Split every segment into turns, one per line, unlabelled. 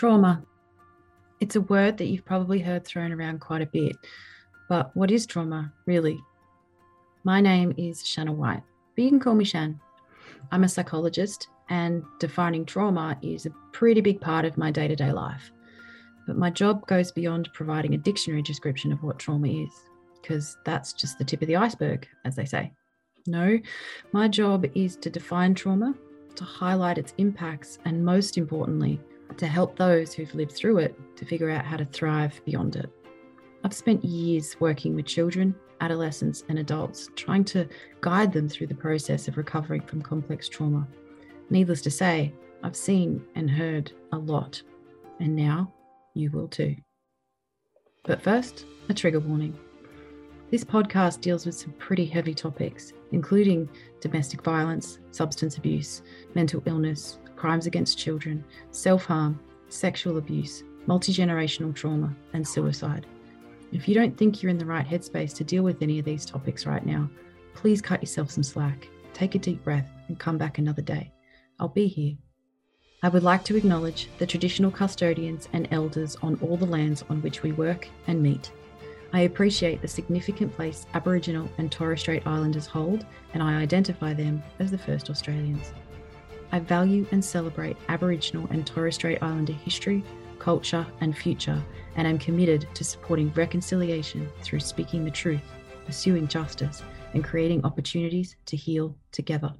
Trauma. It's a word that you've probably heard thrown around quite a bit, but what is trauma, really? My name is Shanna White, but you can call me Shan. I'm a psychologist, and defining trauma is a pretty big part of my day to day life. But my job goes beyond providing a dictionary description of what trauma is, because that's just the tip of the iceberg, as they say. No, my job is to define trauma, to highlight its impacts, and most importantly, to help those who've lived through it to figure out how to thrive beyond it. I've spent years working with children, adolescents, and adults, trying to guide them through the process of recovering from complex trauma. Needless to say, I've seen and heard a lot, and now you will too. But first, a trigger warning. This podcast deals with some pretty heavy topics, including domestic violence, substance abuse, mental illness, crimes against children, self harm, sexual abuse, multi generational trauma, and suicide. If you don't think you're in the right headspace to deal with any of these topics right now, please cut yourself some slack, take a deep breath, and come back another day. I'll be here. I would like to acknowledge the traditional custodians and elders on all the lands on which we work and meet. I appreciate the significant place Aboriginal and Torres Strait Islanders hold, and I identify them as the first Australians. I value and celebrate Aboriginal and Torres Strait Islander history, culture, and future, and am committed to supporting reconciliation through speaking the truth, pursuing justice, and creating opportunities to heal together.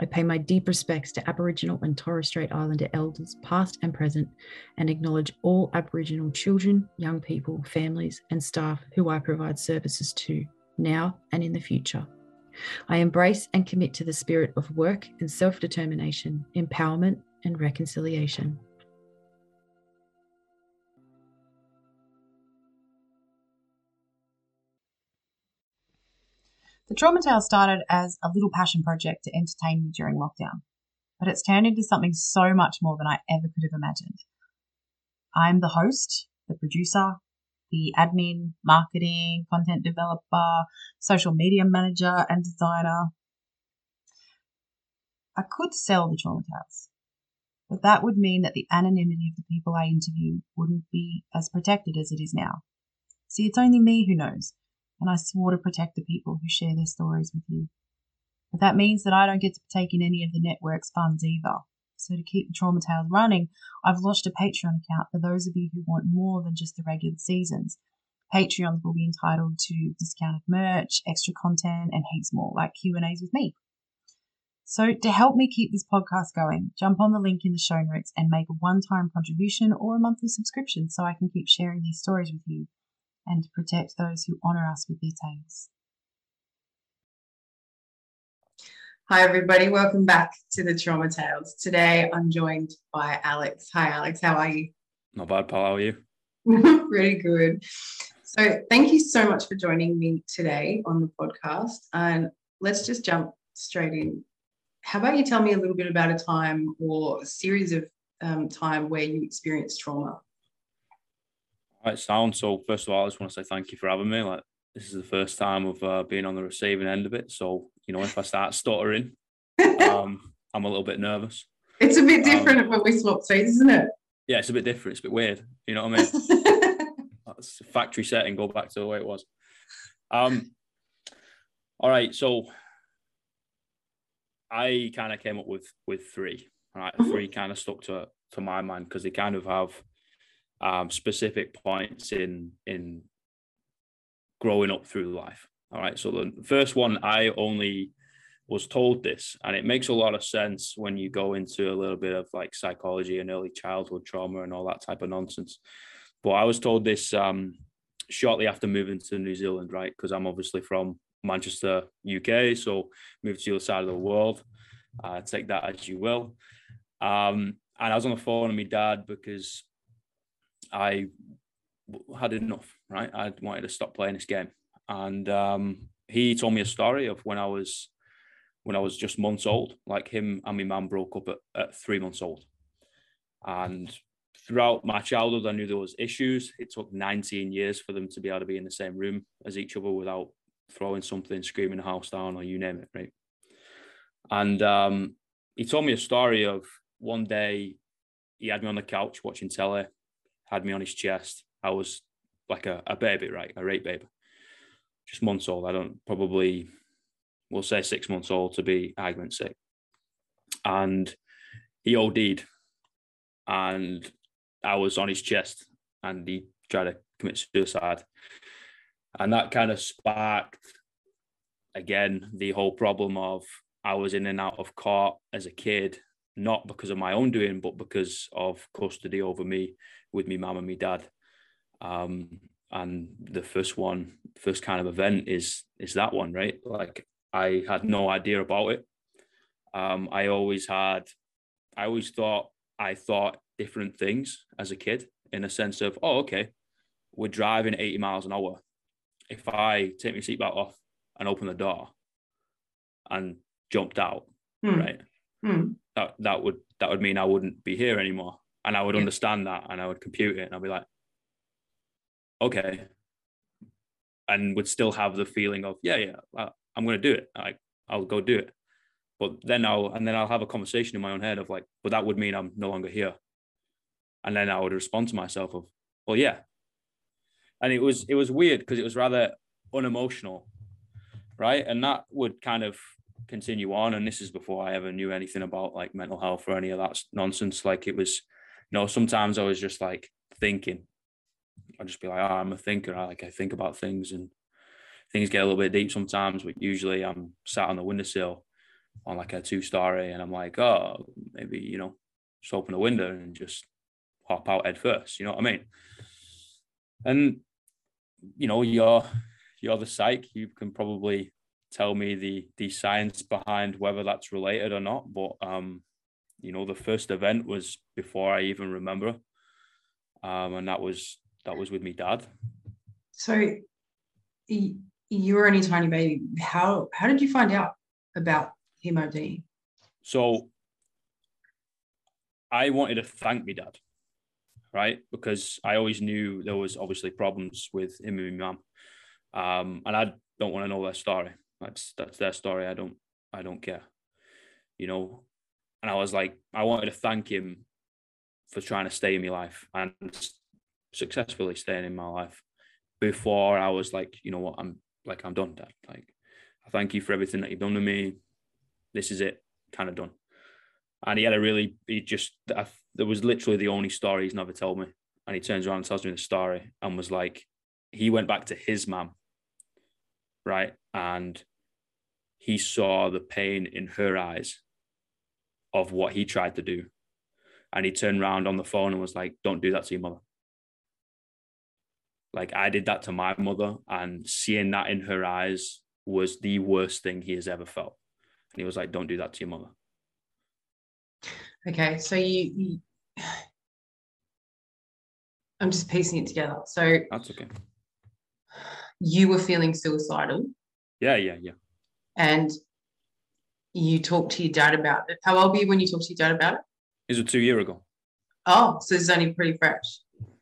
I pay my deep respects to Aboriginal and Torres Strait Islander elders, past and present, and acknowledge all Aboriginal children, young people, families, and staff who I provide services to now and in the future. I embrace and commit to the spirit of work and self determination, empowerment, and reconciliation.
The Trauma Tale started as a little passion project to entertain me during lockdown, but it's turned into something so much more than I ever could have imagined. I'm the host, the producer, the admin, marketing, content developer, social media manager, and designer. I could sell the Trauma Tales, but that would mean that the anonymity of the people I interview wouldn't be as protected as it is now. See, it's only me who knows, and I swore to protect the people who share their stories with you. But that means that I don't get to partake in any of the network's funds either. So to keep the Trauma Tales running, I've launched a Patreon account for those of you who want more than just the regular seasons. Patreons will be entitled to discounted merch, extra content, and heaps more, like Q&As with me. So to help me keep this podcast going, jump on the link in the show notes and make a one-time contribution or a monthly subscription so I can keep sharing these stories with you and to protect those who honour us with their tales.
Hi, everybody. Welcome back to the Trauma Tales. Today I'm joined by Alex. Hi, Alex. How are you?
Not bad, pal. How are you?
Pretty good. So, thank you so much for joining me today on the podcast. And let's just jump straight in. How about you tell me a little bit about a time or a series of um, time where you experienced trauma?
Right, sound. So first of all, I just want to say thank you for having me. Like this is the first time of uh, being on the receiving end of it. So you know, if I start stuttering, um, I'm a little bit nervous.
It's a bit different um, when we swap seats, isn't it?
Yeah, it's a bit different. It's a bit weird. You know what I mean? That's factory setting. Go back to the way it was. Um. All right, so I kind of came up with with three. All right, mm-hmm. three kind of stuck to to my mind because they kind of have um, specific points in in growing up through life. All right. So the first one, I only was told this, and it makes a lot of sense when you go into a little bit of like psychology and early childhood trauma and all that type of nonsense. But I was told this um, shortly after moving to New Zealand, right? Because I'm obviously from Manchester, UK, so moved to the other side of the world. Uh, take that as you will. Um, and I was on the phone with my dad because I had enough, right? I wanted to stop playing this game. And um, he told me a story of when I was when I was just months old. Like him and my mum broke up at, at three months old. And throughout my childhood, I knew there was issues. It took 19 years for them to be able to be in the same room as each other without throwing something, screaming the house down, or you name it, right? And um, he told me a story of one day he had me on the couch watching telly, had me on his chest. I was like a, a baby, right? A rape baby. Just months old. I don't probably we'll say six months old to be argument's sake. And he OD'd and I was on his chest and he tried to commit suicide. And that kind of sparked again the whole problem of I was in and out of court as a kid, not because of my own doing, but because of custody over me with me mum and me dad. Um, and the first one, first kind of event is is that one, right? Like I had no idea about it. Um, I always had, I always thought I thought different things as a kid in a sense of, oh, okay, we're driving 80 miles an hour. If I take my seatbelt off and open the door and jumped out,
Hmm.
right?
Hmm.
That that would that would mean I wouldn't be here anymore. And I would
Yeah.
understand that and I would compute it and I'd be like, okay. And would still have the feeling of, yeah, yeah, I, I'm gonna do it. Like I'll go do it. But then I'll and then I'll have a conversation in my own head of like, but that would mean I'm no longer here. And then I would respond to myself of, well, yeah. And it was it was weird because it was rather unemotional, right? And that would kind of continue on. And this is before I ever knew anything about like mental health or any of that nonsense. Like it was, know, sometimes I was just like thinking. I'd just be like, oh, I'm a thinker. I like I think about things and things get a little bit deep sometimes, but usually I'm sat on the windowsill on like a two story and I'm like, oh, maybe, you know, just open the window and just hop out head first. You know what I mean? And you know, you're you're the psych, you can probably tell me the the science behind whether that's related or not. But um, you know, the first event was before I even remember. Um, and that was that was with me dad.
So you were only a tiny baby. How how did you find out about him ODing?
So I wanted to thank me dad, right? Because I always knew there was obviously problems with him and my mum. Um, and I don't want to know their story. That's that's their story. I don't I don't care. You know. And I was like, I wanted to thank him for trying to stay in my life and successfully staying in my life before I was like, you know what, I'm like I'm done, Dad. Like, I thank you for everything that you've done to me. This is it, kind of done. And he had a really, he just, I, there was literally the only story he's never told me. And he turns around and tells me the story and was like, he went back to his mum, right? And he saw the pain in her eyes of what he tried to do. And he turned around on the phone and was like, don't do that to your mother. Like I did that to my mother, and seeing that in her eyes was the worst thing he has ever felt. And he was like, don't do that to your mother.
Okay, so you, you I'm just piecing it together. So
That's okay.
you were feeling suicidal
Yeah, yeah, yeah.
and you talked to your dad about it. How old were you when you talked to your dad about it? Is it?
This was two year ago.
Oh, so it's only pretty fresh.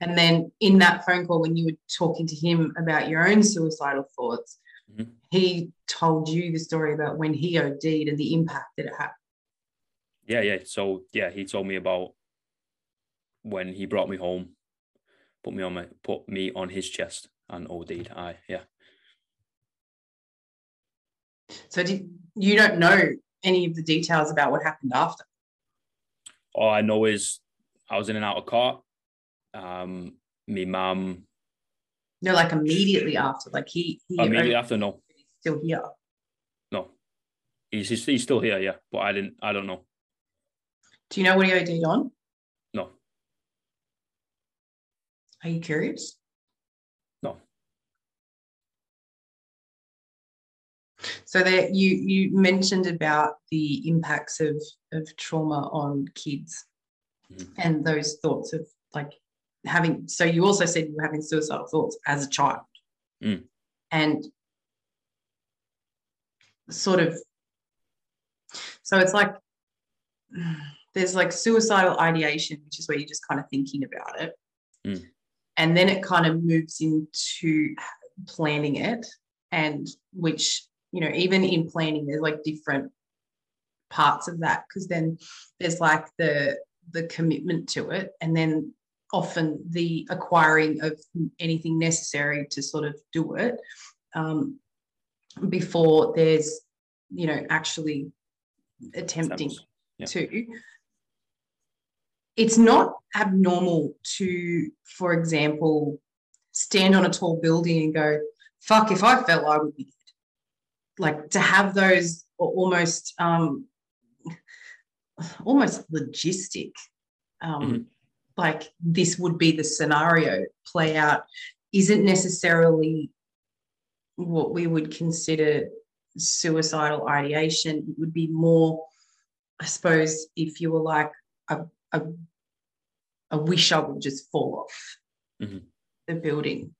And then in that phone call, when you were talking to him about your own suicidal thoughts,
Mhm.
he told you the story about when he OD'd and the impact that it had.
Yeah, yeah. So yeah, he told me about when he brought me home, put me on my put me on his chest and OD'd. I yeah.
So did, you don't know any of the details about what happened after.
All I know is I was in and out of court. Um, me mum
No, like immediately after, like he, he
immediately
OD'd,
after no,
he's still here.
no. He's, he's he's still here, yeah. But I didn't I don't know.
Do you know what he OD'd on?
No,
Are you curious? So that you you mentioned about the impacts of of trauma on kids
Mhm.
and those thoughts of like having so you also said you were having suicidal thoughts as a child
Mm.
and sort of so it's like there's like suicidal ideation which is where you're just kind of thinking about it
Mm.
and then it kind of moves into planning it and which you know even in planning there's like different parts of that because then there's like the the commitment to it and then often the acquiring of anything necessary to sort of do it um, before there's you know actually attempting
Yeah.
to it's not abnormal to for example stand on a tall building and go fuck if i fell i would be like to have those almost um almost logistic um
Mhm.
like this would be the scenario play out isn't necessarily what we would consider suicidal ideation it would be more i suppose if you were like a, a, I wish I would just fall off
Mhm.
the building,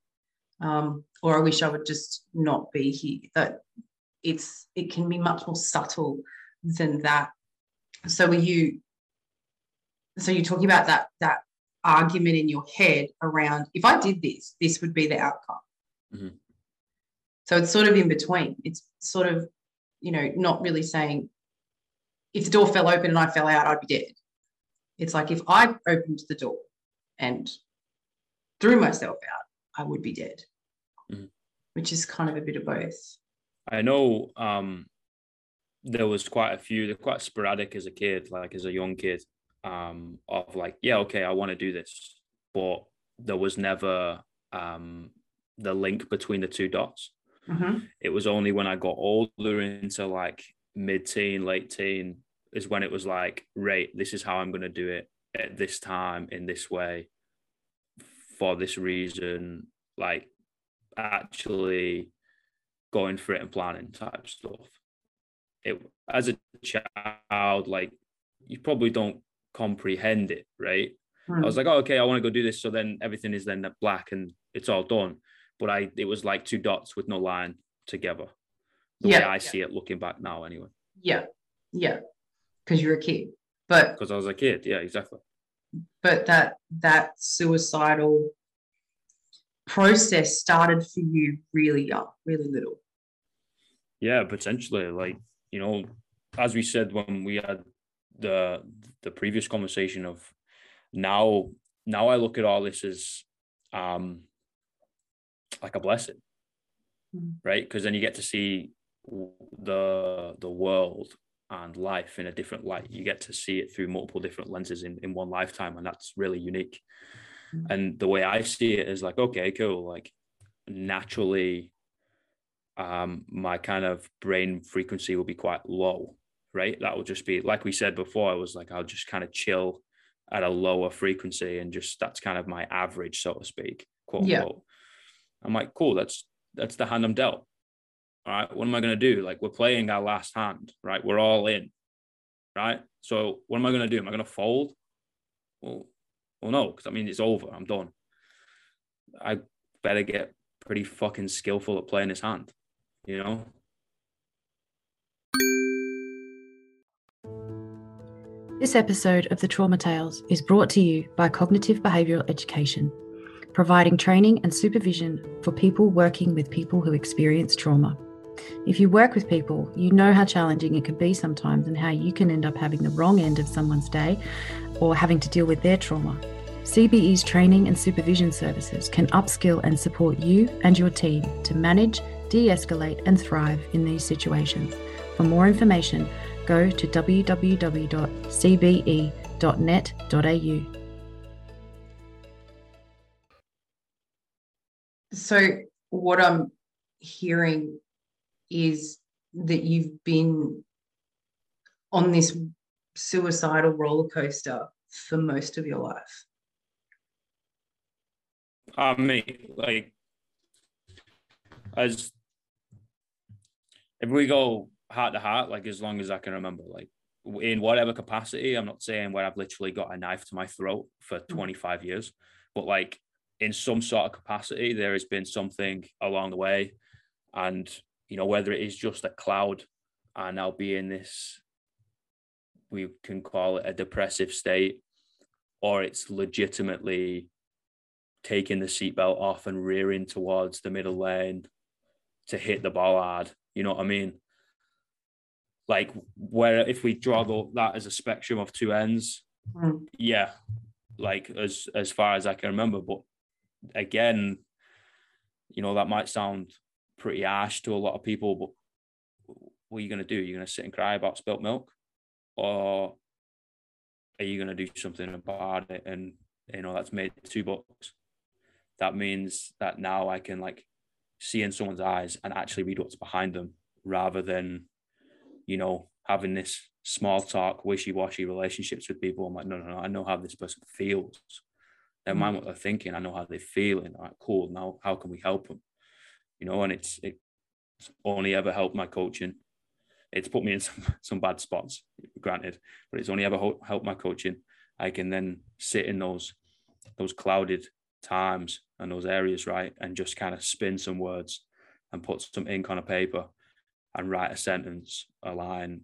um, or I wish I would just not be here. That it's it can be much more subtle than that. So, are you? So you're talking about that that argument in your head around if I did this, this would be the outcome.
Mhm.
So it's sort of in between. It's sort of, you know, not really saying if the door fell open and I fell out, I'd be dead. It's like if I opened the door and threw myself out, I would be dead,
Mhm.
which is kind of a bit of both.
I know um, there was quite a few. They're quite sporadic as a kid, like as a young kid, um, of like, yeah, okay, I want to do this, but there was never um, the link between the two dots.
Mhm.
It was only when I got older into like mid-teen, late teen, is when it was like, right, this is how I'm going to do it at this time in this way for this reason. Like, actually going for it and planning type stuff. It as a child, like you probably don't comprehend it, right? I was hmm. like, oh, okay, I want to go do this. So then everything is then black and it's all done. But I, it was like two dots with no line together. The way
Yeah.
I see it looking back now, anyway,
yeah, yeah, because you're a kid, but
because I was a kid. Yeah, exactly.
but that that suicidal process started for you really young, really little.
Yeah, potentially. Like you know, as we said when we had the the previous conversation of now now I look at all this as um like a blessing,
Mm.
right? Because then you get to see the the world and life in a different light. You get to see it through multiple different lenses in in one lifetime, and that's really unique.
Mm.
And the way I see it is like, okay, cool, like naturally um, my kind of brain frequency will be quite low, right? That will just be like we said before. I was like, I'll just kind of chill at a lower frequency, and just that's kind of my average, so to speak, quote
Yeah.
unquote. I'm like, cool. That's that's the hand I'm dealt. All right, what am I gonna do? Like we're playing our last hand, right? We're all in, right? So what am I gonna do? Am I gonna fold? Well, well, no, because I mean it's over. I'm done. I better get pretty fucking skillful at playing this hand, you know.
This episode of the Trauma Tales is brought to you by Cognitive Behavioural Education, providing training and supervision for people working with people who experience trauma. If you work with people, you know how challenging it can be sometimes and how you can end up having the wrong end of someone's day or having to deal with their trauma. CBE's training and supervision services can upskill and support you and your team to manage, de escalate, and thrive in these situations. For more information, go to www.cbe.net.au.
So what I'm hearing is that you've been on this suicidal roller coaster for most of your life.
I mean, like, as if we go heart to heart, like as long as I can remember, like in whatever capacity, I'm not saying where I've literally got a knife to my throat for mm. 25 years, but like in some sort of capacity, there has been something along the way. And, you know, whether it is just a cloud and I'll be in this, we can call it a depressive state, or it's legitimately taking the seatbelt off and rearing towards the middle lane to hit the ball hard. You know what I mean? Like where if we draw the, that as a spectrum of two ends,
Mm.
yeah, like as as far as I can remember. But again, you know, that might sound pretty harsh to a lot of people, but what are you gonna do? You're gonna sit and cry about spilt milk? Or are you gonna do something about it? And you know, that's made two bucks. That means that now I can like see in someone's eyes and actually read what's behind them rather than, you know, having this small talk, wishy-washy relationships with people. I'm like, no, no, no, I know how this person feels. Never hmm. mind what they're thinking. I know how they're feeling. All right, cool. Now, how can we help them? You know, and it's it's only ever helped my coaching. It's put me in some, some bad spots, granted, but it's only ever helped my coaching. I can then sit in those those clouded times and those areas, right, and just kind of spin some words and put some ink on a paper and write a sentence, a line,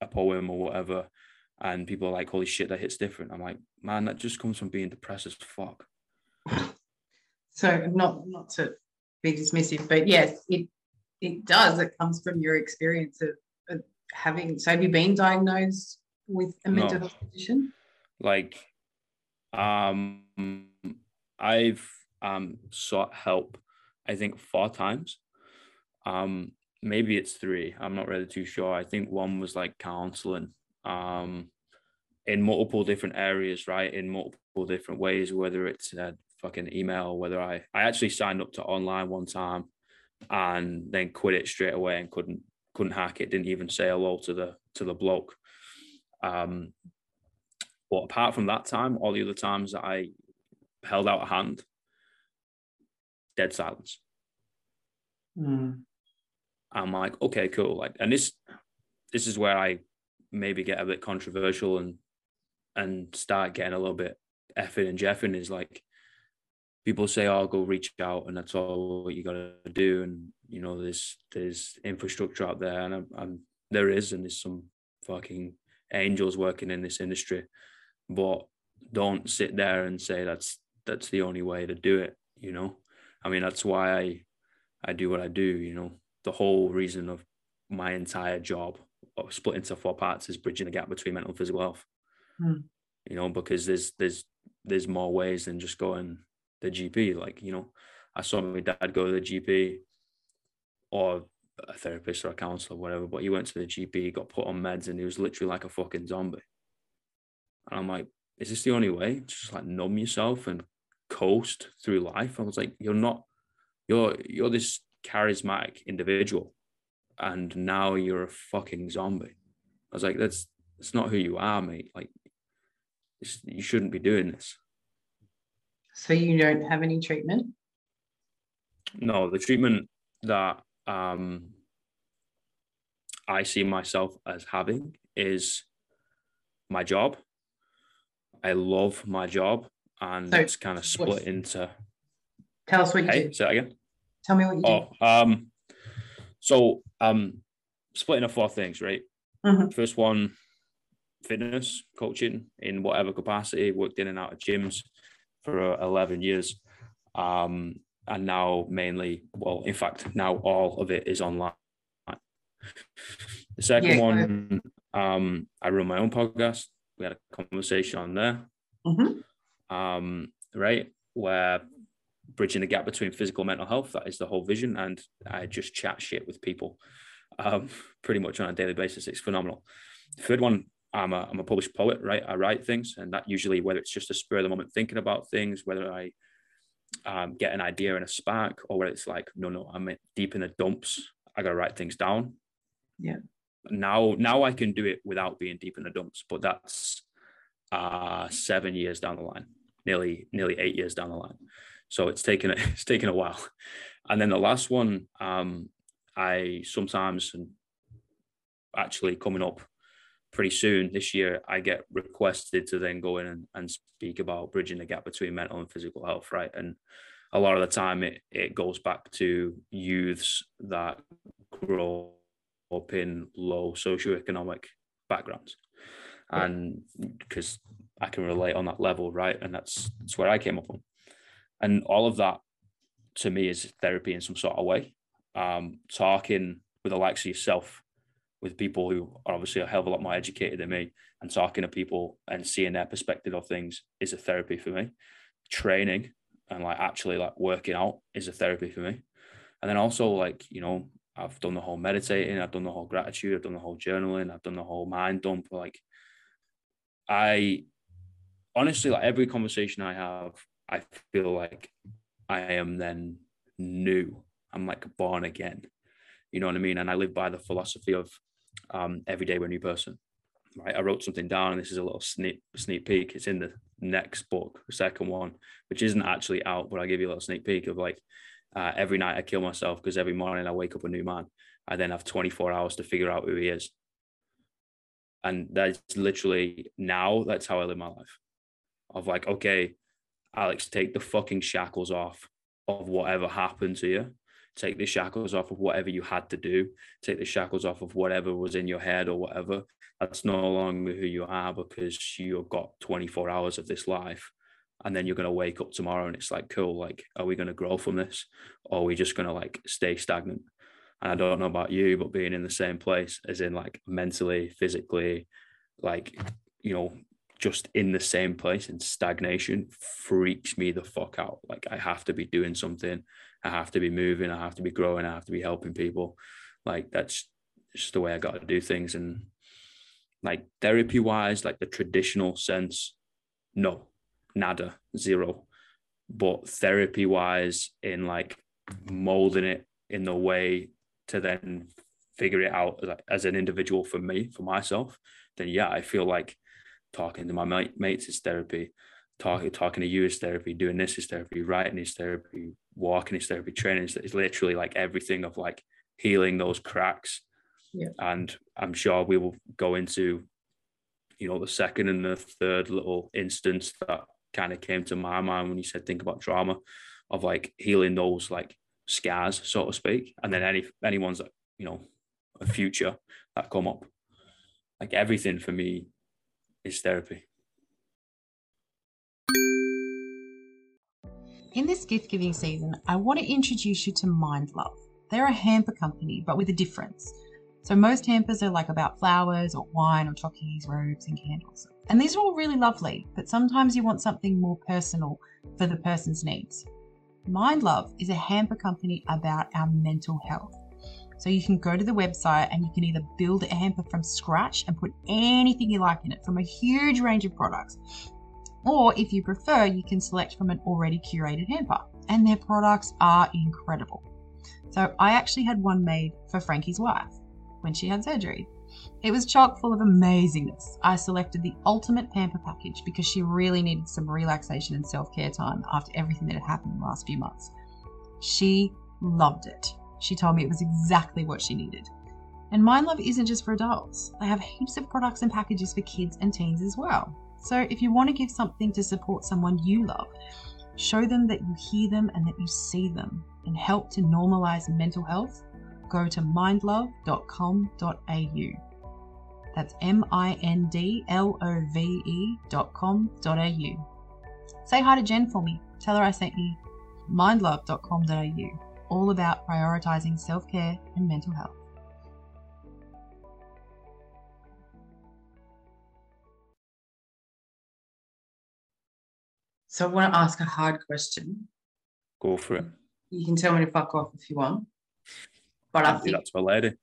a poem or whatever. And people are like, holy shit, that hits different. I'm like, man, that just comes from being depressed as fuck.
So not not to be dismissive, but yes, it it does. It comes from your experience of, of having so have you been diagnosed with a mental no. health condition?
Like um I've um sought help I think four times. Um maybe it's three. I'm not really too sure. I think one was like counseling um, in multiple different areas, right? In multiple different ways, whether it's a fucking email, whether I, I actually signed up to online one time and then quit it straight away and couldn't, couldn't hack it. Didn't even say hello to the, to the bloke. Um, but apart from that time, all the other times that I held out a hand, dead silence.
Mm.
I'm like, okay, cool. Like, and this this is where I maybe get a bit controversial and and start getting a little bit effing and jeffing is like people say, "Oh, go reach out," and that's all what you got to do. And you know, there's there's infrastructure out there, and I'm, I'm, there is, and there's some fucking angels working in this industry. But don't sit there and say that's that's the only way to do it. You know, I mean, that's why I I do what I do. You know, the whole reason of my entire job split into four parts is bridging the gap between mental and physical health.
Mm.
You know, because there's there's there's more ways than just going the GP. Like, you know, I saw my dad go to the GP or a therapist or a counselor, whatever, but he went to the GP, got put on meds, and he was literally like a fucking zombie. And I'm like, is this the only way? Just like numb yourself and coast through life. I was like, you're not, you're you're this charismatic individual and now you're a fucking zombie. I was like, that's that's not who you are, mate. Like, you shouldn't be doing this.
So you don't have any treatment?
No, the treatment that um, I see myself as having is my job. I love my job, and so it's kind of split into.
Tell us what you
hey,
do.
Say that again.
Tell me what you
oh, do. Um, so um, split into four things, right?
Mm-hmm.
First one, fitness coaching in whatever capacity. Worked in and out of gyms for uh, eleven years, um, and now mainly, well, in fact, now all of it is online. The second yeah, one, um, I run my own podcast. We had a conversation on there,
mm-hmm.
Um, right, where bridging the gap between physical and mental health. That is the whole vision. And I just chat shit with people um, pretty much on a daily basis. It's phenomenal. The third one, I'm a, I'm a published poet, right? I write things, and that usually, whether it's just a spur of the moment thinking about things, whether I um, get an idea and a spark, or whether it's like, no, no, I'm deep in the dumps. I got to write things down.
Yeah.
Now, now I can do it without being deep in the dumps, but that's uh, seven years down the line, nearly, nearly eight years down the line. So it's taken it's taken a while. And then the last one, um, I sometimes and actually coming up pretty soon this year, I get requested to then go in and, and speak about bridging the gap between mental and physical health, right? And a lot of the time it, it goes back to youths that grow up in low socioeconomic backgrounds. And because I can relate on that level, right? And that's that's where I came up on and all of that to me is therapy in some sort of way um, talking with the likes of yourself with people who are obviously a hell of a lot more educated than me and talking to people and seeing their perspective of things is a therapy for me. Training and like actually like working out is a therapy for me. And then also like, you know, I've done the whole meditating, I've done the whole gratitude, I've done the whole journaling, I've done the whole mind dump. Like I honestly like every conversation I have, I feel like I am then new. I'm like born again. You know what I mean? And I live by the philosophy of um, every day we're a new person. Right. I wrote something down, and this is a little sneak sneak peek. It's in the next book, the second one, which isn't actually out, but I'll give you a little sneak peek of like uh, every night I kill myself because every morning I wake up a new man. I then have 24 hours to figure out who he is. And that's literally now, that's how I live my life. Of like, okay, Alex, take the fucking shackles off of whatever happened to you. Take the shackles off of whatever you had to do. Take the shackles off of whatever was in your head or whatever. That's no longer who you are because you've got 24 hours of this life. And then you're going to wake up tomorrow and it's like, cool, like, are we going to grow from this? Or are we just going to like stay stagnant? And I don't know about you, but being in the same place, as in like mentally, physically, like, you know, just in the same place and stagnation freaks me the fuck out. Like I have to be doing something. I have to be moving. I have to be growing. I have to be helping people. Like that's just the way I got to do things. And like therapy wise, like the traditional sense, no, nada, zero. But therapy wise, in like molding it in the way to then figure it out as, as an individual for me, for myself, then yeah, I feel like talking to my mate, mates is therapy, talking talking to you is therapy, doing this is therapy, writing is therapy, walking is therapy, training is, is literally like everything of like healing those cracks.
Yeah.
And I'm sure we will go into, you know, the second and the third little instance that kind of came to my mind when you said think about drama, of like healing those like scars, so to speak, and then any anyone's that you know a future that come up. Like everything for me is therapy.
In this gift giving season, I want to introduce you to Mind Love. They're a hamper company, but with a difference. So, most hampers are like about flowers or wine or chockies, robes, and candles. And these are all really lovely, but sometimes you want something more personal for the person's needs. Mind Love is a hamper company about our mental health. So you can go to the website and you can either build a hamper from scratch and put anything you like in it from a huge range of products. Or if you prefer, you can select from an already curated hamper. And their products are incredible. So I actually had one made for Frankie's wife when she had surgery. It was chock full of amazingness. I selected the ultimate pamper package because she really needed some relaxation and self care time after everything that had happened in the last few months. She loved it. She told me it was exactly what she needed. And Mind Love isn't just for adults, they have heaps of products and packages for kids and teens as well. So if you want to give something to support someone you love, show them that you hear them and that you see them, and help to normalize mental health, go to mindlove.com.au. That's M I N D L O V E.com.au. Say hi to Jen for me. Tell her I sent you. mindlove.com.au all about prioritizing self care and mental health.
So I want to ask a hard question.
Go for it.
You can tell me to fuck off if you want. But i'll think
that's my lady.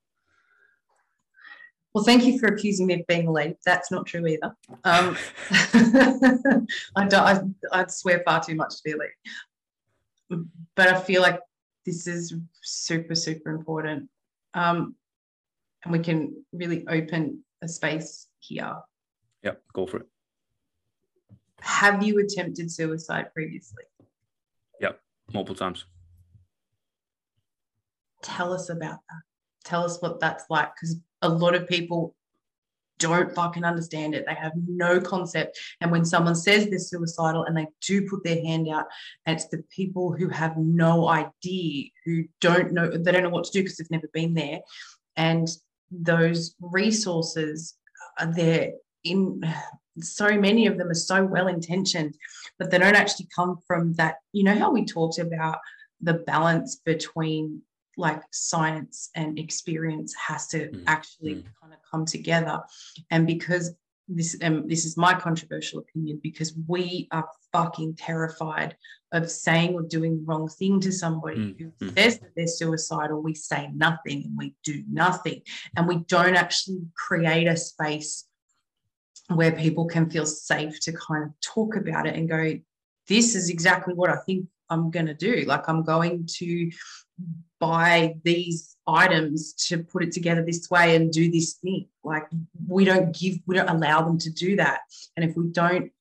Well, thank you for accusing me of being a lady. That's not true either. Um, I, don't, I, I swear far too much to be a lady. But I feel like this is super, super important. Um, and we can really open a space here.
Yep, go for it.
Have you attempted suicide previously?
Yep, multiple times.
Tell us about that. Tell us what that's like because a lot of people don't fucking understand it. They have no concept. And when someone says they're suicidal and they do put their hand out, it's the people who have no idea, who don't know, they don't know what to do because they've never been there. And those resources are there in so many of them are so well intentioned, but they don't actually come from that. You know how we talked about the balance between like science and experience has to
Mm,
actually
mm.
kind of come together and because this um, this is my controversial opinion because we are fucking terrified of saying or doing the wrong thing to somebody
Mm,
who
mm.
says that they're suicidal we say nothing and we do nothing and we don't actually create a space where people can feel safe to kind of talk about it and go this is exactly what i think i'm going to do like i'm going to buy these items to put it together this way and do this thing. Like we don't give we don't allow them to do that. And if we don't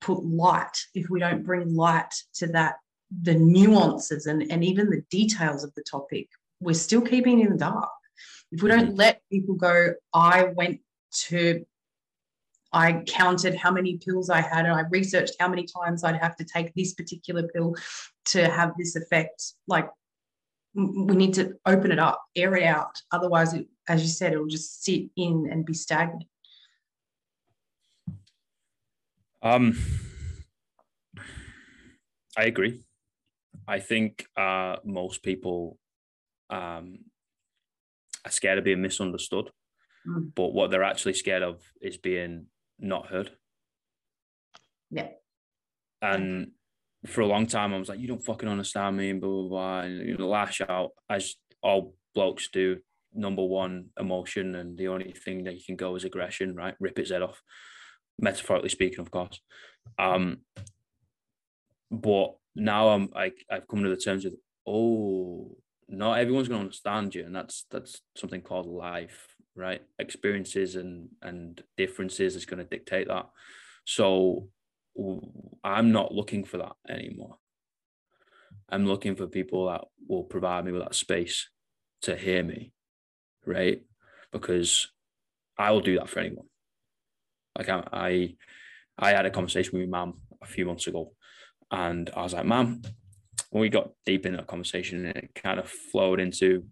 put light if we don't bring light to that the nuances and, and even the details of the topic we're still keeping in the dark. If we don't mm-hmm. let people go i went to I counted how many pills I had and I researched how many times I'd have to take this particular pill to have this effect. Like, we need to open it up, air it out. Otherwise, it, as you said, it will just sit in and be stagnant.
Um, I agree. I think uh, most people um, are scared of being misunderstood,
Mm.
but what they're actually scared of is being not heard.
Yeah.
And for a long time, I was like, "You don't fucking understand me," and blah blah blah, and you know, lash out as all blokes do. Number one, emotion, and the only thing that you can go is aggression. Right, rip its head off, metaphorically speaking, of course. Um, but now I'm like I've come to the terms with oh, not everyone's going to understand you, and that's that's something called life, right? Experiences and and differences is going to dictate that. So I'm not looking for that anymore. I'm looking for people that will provide me with that space to hear me, right? Because I will do that for anyone. Like I, I, I had a conversation with my mum a few months ago, and I was like, "Mum," when we got deep in that conversation, and it kind of flowed into,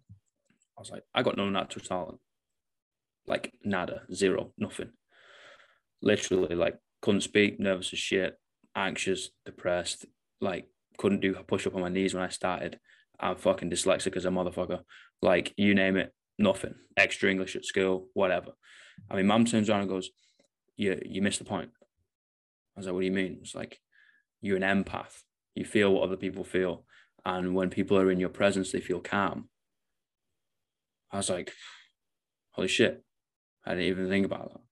I was like, "I got no natural talent, like nada, zero, nothing. Literally, like couldn't speak, nervous as shit, anxious, depressed, like couldn't do a push up on my knees when I started. I'm fucking dyslexic as a motherfucker. Like you name it, nothing. Extra English at school, whatever. I mean, mum turns around and goes, "You you missed the point." I was like, "What do you mean?" It's like you're an empath. You feel what other people feel, and when people are in your presence, they feel calm. I was like, "Holy shit!" I didn't even think about that.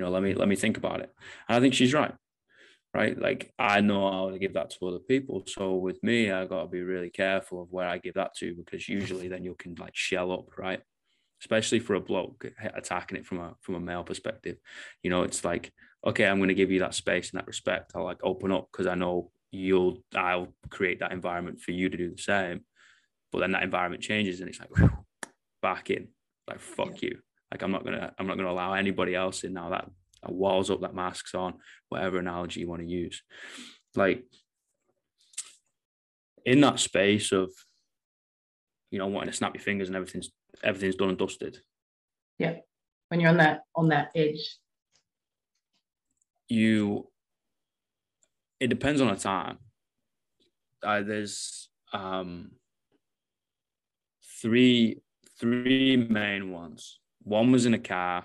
You know, let me let me think about it. And I think she's right right? Like I know how to give that to other people. So with me, I got to be really careful of where I give that to because usually then you can like shell up, right? Especially for a bloke attacking it from a from a male perspective. You know, it's like, okay, I'm going to give you that space and that respect. I'll like open up because I know you'll I'll create that environment for you to do the same. But then that environment changes and it's like whew, back in, like fuck you. Like I'm not gonna I'm not gonna allow anybody else in now. That that walls up, that masks on, whatever analogy you want to use. Like in that space of, you know, wanting to snap your fingers and everything's everything's done and dusted,
Yeah. When you're on that on that edge.
you it depends on the time. Uh, there's um three three main ones. One was in a car.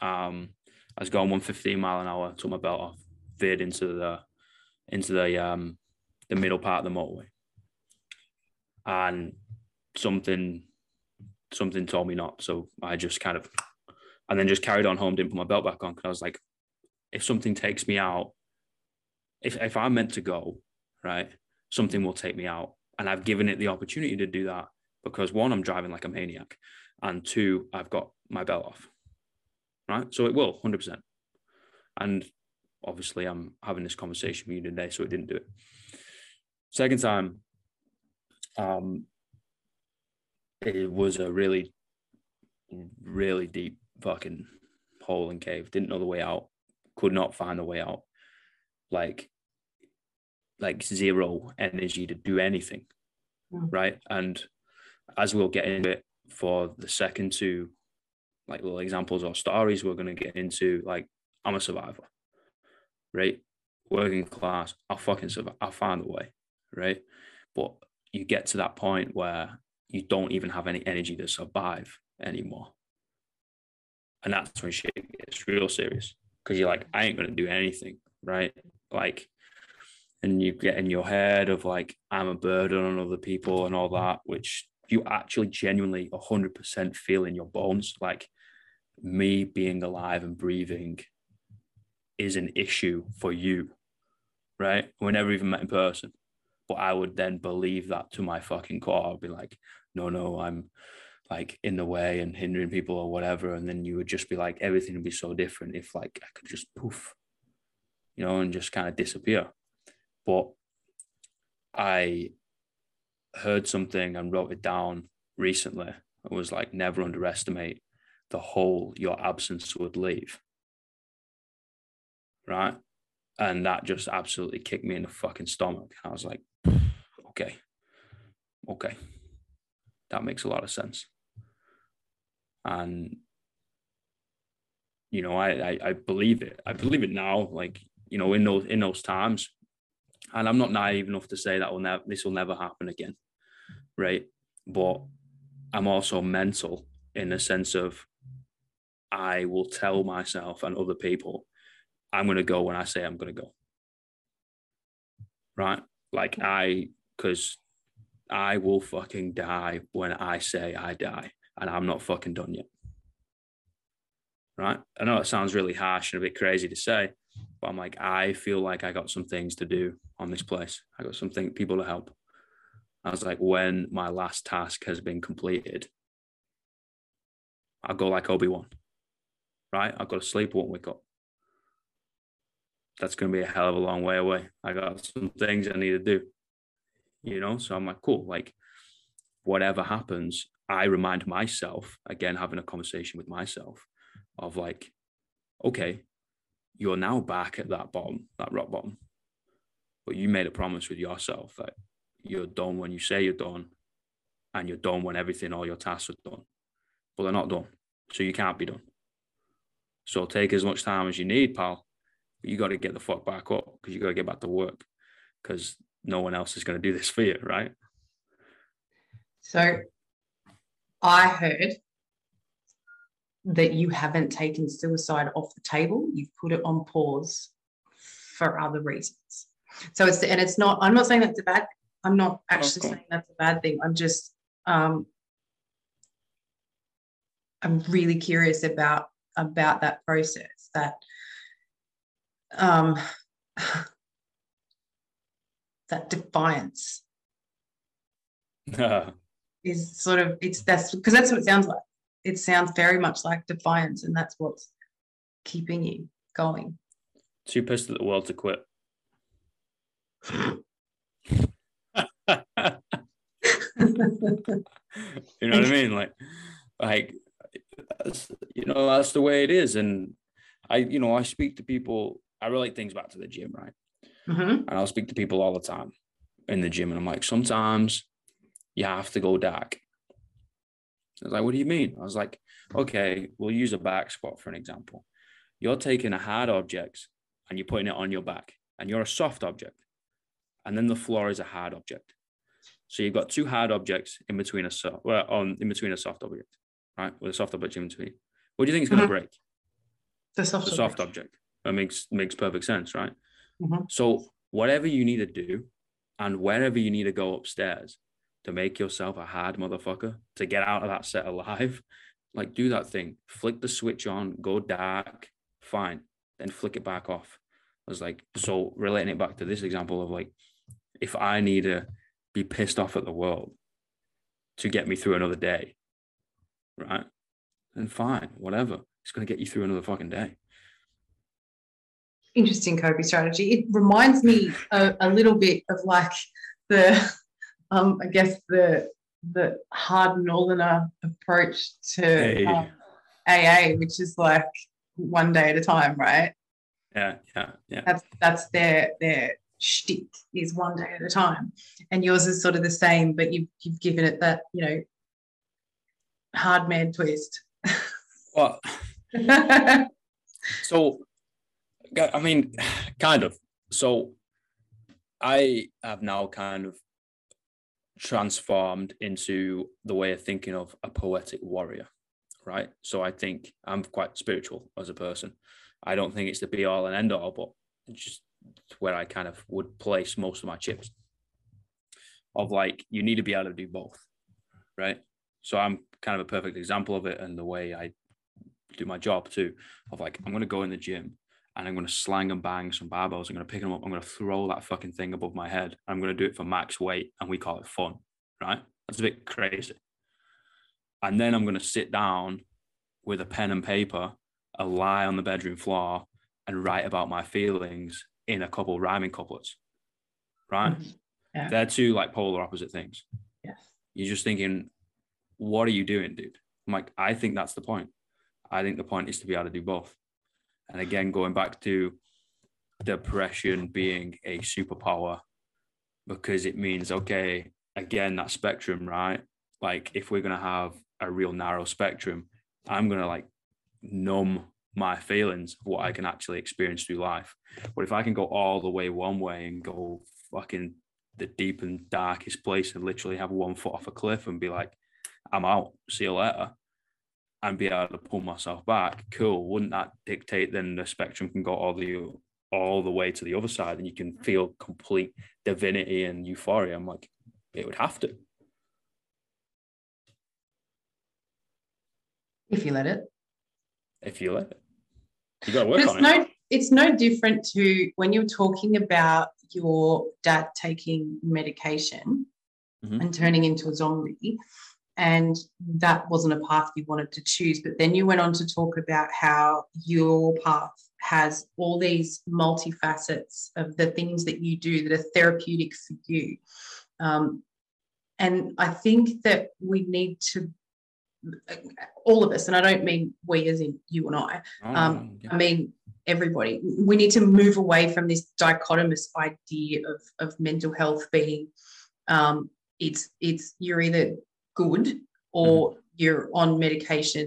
Um, I was going 115 mile an hour, took my belt off, veered into the into the um the middle part of the motorway. And something something told me not. So I just kind of and then just carried on home, didn't put my belt back on because I was like, if something takes me out, if if I'm meant to go, right, something will take me out. And I've given it the opportunity to do that because one, I'm driving like a maniac, and two, I've got my belt off right? So it will, 100%. And obviously, I'm having this conversation with you today, so it didn't do it. Second time, um, it was a really, really deep fucking hole and cave. Didn't know the way out. Could not find the way out. Like, like zero energy to do anything,
Mm.
right? And as we'll get into it for the second two like little examples or stories we're going to get into like i'm a survivor right working class i'll fucking survive i'll find a way right but you get to that point where you don't even have any energy to survive anymore. And that's when shit gets real serious because you're like, I ain't gonna do anything, right? Like, and you get in your head of like, I'm a burden on other people and all that, which you actually genuinely 100% feel in your bones. Like, me being alive and breathing is an issue for you, right? We never even met in person. But I would then believe that to my fucking core. I'd be like, no, no, I'm like in the way and hindering people or whatever. And then you would just be like, everything would be so different if like I could just poof, you know, and just kind of disappear. But I heard something and wrote it down recently. It was like, never underestimate the hole your absence would leave. Right. And that just absolutely kicked me in the fucking stomach. I was like, okay, okay. That makes a lot of sense. And, you know, I, I, I believe it. I believe it now, like, you know, in those, in those times. And I'm not naive enough to say that will never, this will never happen again. Right. But I'm also mental in the sense of I will tell myself and other people, I'm going to go when I say I'm going to go. Right. Like I, because I will fucking die when I say I die, and I'm not fucking done yet. Right. I know it sounds really harsh and a bit crazy to say, but I'm like, I feel like I got some things to do on this place. I got something people to help. I was like, when my last task has been completed, I'll go like Obi Wan right? I've got to sleep, won't wake up. That's going to be a hell of a long way away. I got some things I need to do, you know? So I'm like, cool. Like, whatever happens, I remind myself, again, having a conversation with myself of like, okay, you're now back at that bottom, that rock bottom. But you made a promise with yourself that you're done when you say you're done and you're done when everything, all your tasks are done. But they're not done. So you can't be done. So take as much time as you need, pal. But you got to get the fuck back up because you got to get back to work because no one else is going to do this for you, right?
So I heard that you haven't taken suicide off the table. You've put it on pause for other reasons. So it's and it's not. I'm not saying that's a bad. I'm not actually okay. saying that's a bad thing. I'm just. Um, I'm really curious about about that process that um, that defiance is sort of it's that's because that's what it sounds like it sounds very much like defiance and that's what's keeping you going.
Too pissed at the world to quit. You know what i mean? Like like that's, you know that's the way it is. And i you know i speak to people i relate things back to the gym right? Mm-hmm. and i'll speak to people all the time in the gym and i'm like sometimes you have to go dark I was like, what do you mean? I was like, okay, we'll use a back squat for an example. You're taking a hard object and you're putting it on your back, and you're a soft object. And then the floor is a hard object. So you've got two hard objects in between a soft, well, on in between a soft object right? With a soft object in between. What do you think is going to mm-hmm. break?
The soft,
the soft object. object. That makes makes perfect sense, right?
Mm-hmm.
So whatever you need to do, and wherever you need to go upstairs to make yourself a hard motherfucker to get out of that set alive, like do that thing. Flick the switch on, go dark, fine. Then flick it back off. I was like, so relating it back to this example of like, if I need to be pissed off at the world to get me through another day, right? Then fine, whatever. It's going to get you through another fucking day.
Interesting coping strategy. It reminds me a, a little bit of like the, um, I guess the the hard northerner approach to hey. um, AA, which is like one day at a time, right?
Yeah, yeah, yeah.
That's that's their their shtick is one day at a time, and yours is sort of the same, but you've you've given it that you know hard man twist.
Well, so I mean, kind of. So I have now kind of transformed into the way of thinking of a poetic warrior, right? So I think I'm quite spiritual as a person. I don't think it's the be all and end all, but just where I kind of would place most of my chips. Of like, you need to be able to do both, right? So I'm kind of a perfect example of it and the way I do my job too. Of like, I'm going to go in the gym and I'm going to slang and bang some barbells. I'm going to pick them up. I'm going to throw that fucking thing above my head. I'm going to do it for max weight, and we call it fun, right? That's a bit crazy. And then I'm going to sit down with a pen and paper, a lie on the bedroom floor, and write about my feelings in a couple rhyming couplets, right?
Mhm. Yeah.
They're two like polar opposite things.
Yes.
You're just thinking, what are you doing, dude? I'm like, I think that's the point. I think the point is to be able to do both. And again, going back to depression being a superpower, because it means, okay, again, that spectrum, right? Like, if we're going to have a real narrow spectrum, I'm going to like numb my feelings of what I can actually experience through life. But if I can go all the way one way and go fucking the deep and darkest place and literally have one foot off a cliff and be like, I'm out, see you later, and be able to pull myself back, cool. Wouldn't that dictate then the spectrum can go all the all the way to the other side and you can feel complete divinity and euphoria? I'm like, it would have to.
If you let it.
If you let it. You gotta work
it's
on it.
no, it's no different to when you're talking about your dad taking medication
Mhm.
and turning into a zombie. And that wasn't a path you wanted to choose. But then you went on to talk about how your path has all these multifacets of the things that you do that are therapeutic for you. Um, and I think that we need to, all of us, and I don't mean we as in you and I,
Oh,
um,
yeah.
I mean, everybody. We need to move away from this dichotomous idea of, of mental health being um, it's it's you're either good or you're on medication